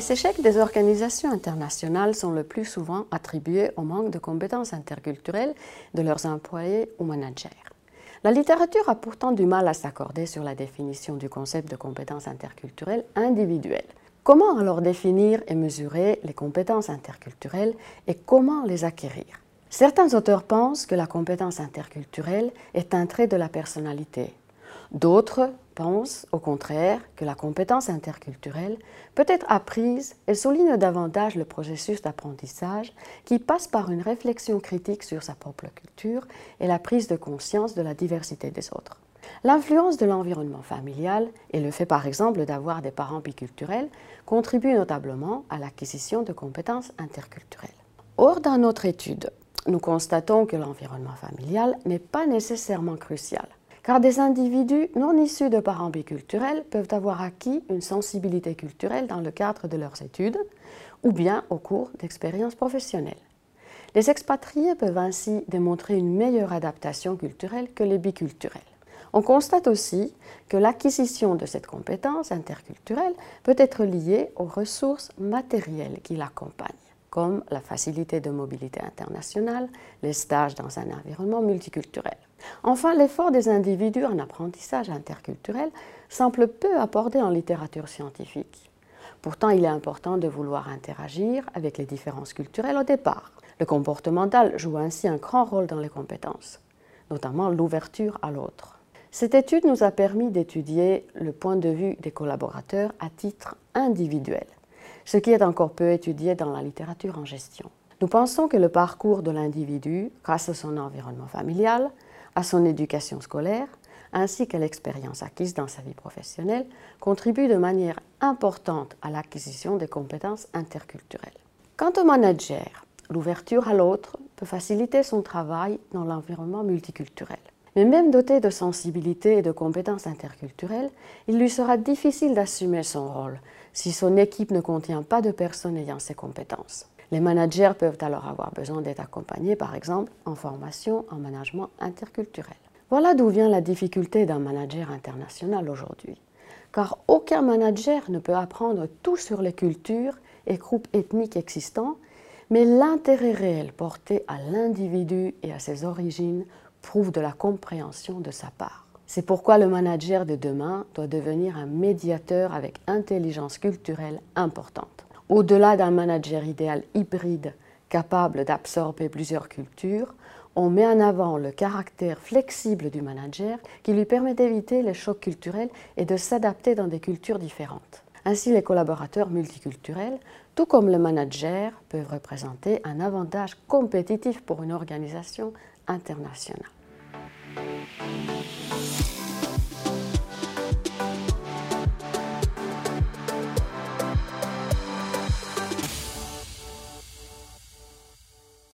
Les échecs des organisations internationales sont le plus souvent attribués au manque de compétences interculturelles de leurs employés ou managers. La littérature a pourtant du mal à s'accorder sur la définition du concept de compétences interculturelles individuelles. Comment alors définir et mesurer les compétences interculturelles et comment les acquérir? Certains auteurs pensent que la compétence interculturelle est un trait de la personnalité. D'autres pensent, au contraire, que la compétence interculturelle peut être apprise et souligne davantage le processus d'apprentissage qui passe par une réflexion critique sur sa propre culture et la prise de conscience de la diversité des autres. L'influence de l'environnement familial et le fait par exemple d'avoir des parents biculturels contribuent notablement à l'acquisition de compétences interculturelles. Or, dans notre étude, nous constatons que l'environnement familial n'est pas nécessairement crucial, car des individus non issus de parents biculturels peuvent avoir acquis une sensibilité culturelle dans le cadre de leurs études ou bien au cours d'expériences professionnelles. Les expatriés peuvent ainsi démontrer une meilleure adaptation culturelle que les biculturels. On constate aussi que l'acquisition de cette compétence interculturelle peut être liée aux ressources matérielles qui l'accompagnent comme la facilité de mobilité internationale, les stages dans un environnement multiculturel. Enfin, l'effort des individus en apprentissage interculturel semble peu abordé en littérature scientifique. Pourtant, il est important de vouloir interagir avec les différences culturelles au départ. Le comportemental joue ainsi un grand rôle dans les compétences, notamment l'ouverture à l'autre. Cette étude nous a permis d'étudier le point de vue des collaborateurs à titre individuel ce qui est encore peu étudié dans la littérature en gestion. Nous pensons que le parcours de l'individu, grâce à son environnement familial, à son éducation scolaire, ainsi qu'à l'expérience acquise dans sa vie professionnelle, contribue de manière importante à l'acquisition des compétences interculturelles. Quant au manager, l'ouverture à l'autre peut faciliter son travail dans l'environnement multiculturel. Mais même doté de sensibilité et de compétences interculturelles, il lui sera difficile d'assumer son rôle si son équipe ne contient pas de personnes ayant ces compétences. Les managers peuvent alors avoir besoin d'être accompagnés, par exemple, en formation en management interculturel. Voilà d'où vient la difficulté d'un manager international aujourd'hui. Car aucun manager ne peut apprendre tout sur les cultures et groupes ethniques existants, mais l'intérêt réel porté à l'individu et à ses origines prouve de la compréhension de sa part. C'est pourquoi le manager de demain doit devenir un médiateur avec intelligence culturelle importante. Au-delà d'un manager idéal hybride capable d'absorber plusieurs cultures, on met en avant le caractère flexible du manager qui lui permet d'éviter les chocs culturels et de s'adapter dans des cultures différentes. Ainsi, les collaborateurs multiculturels, tout comme le manager, peuvent représenter un avantage compétitif pour une organisation internationale.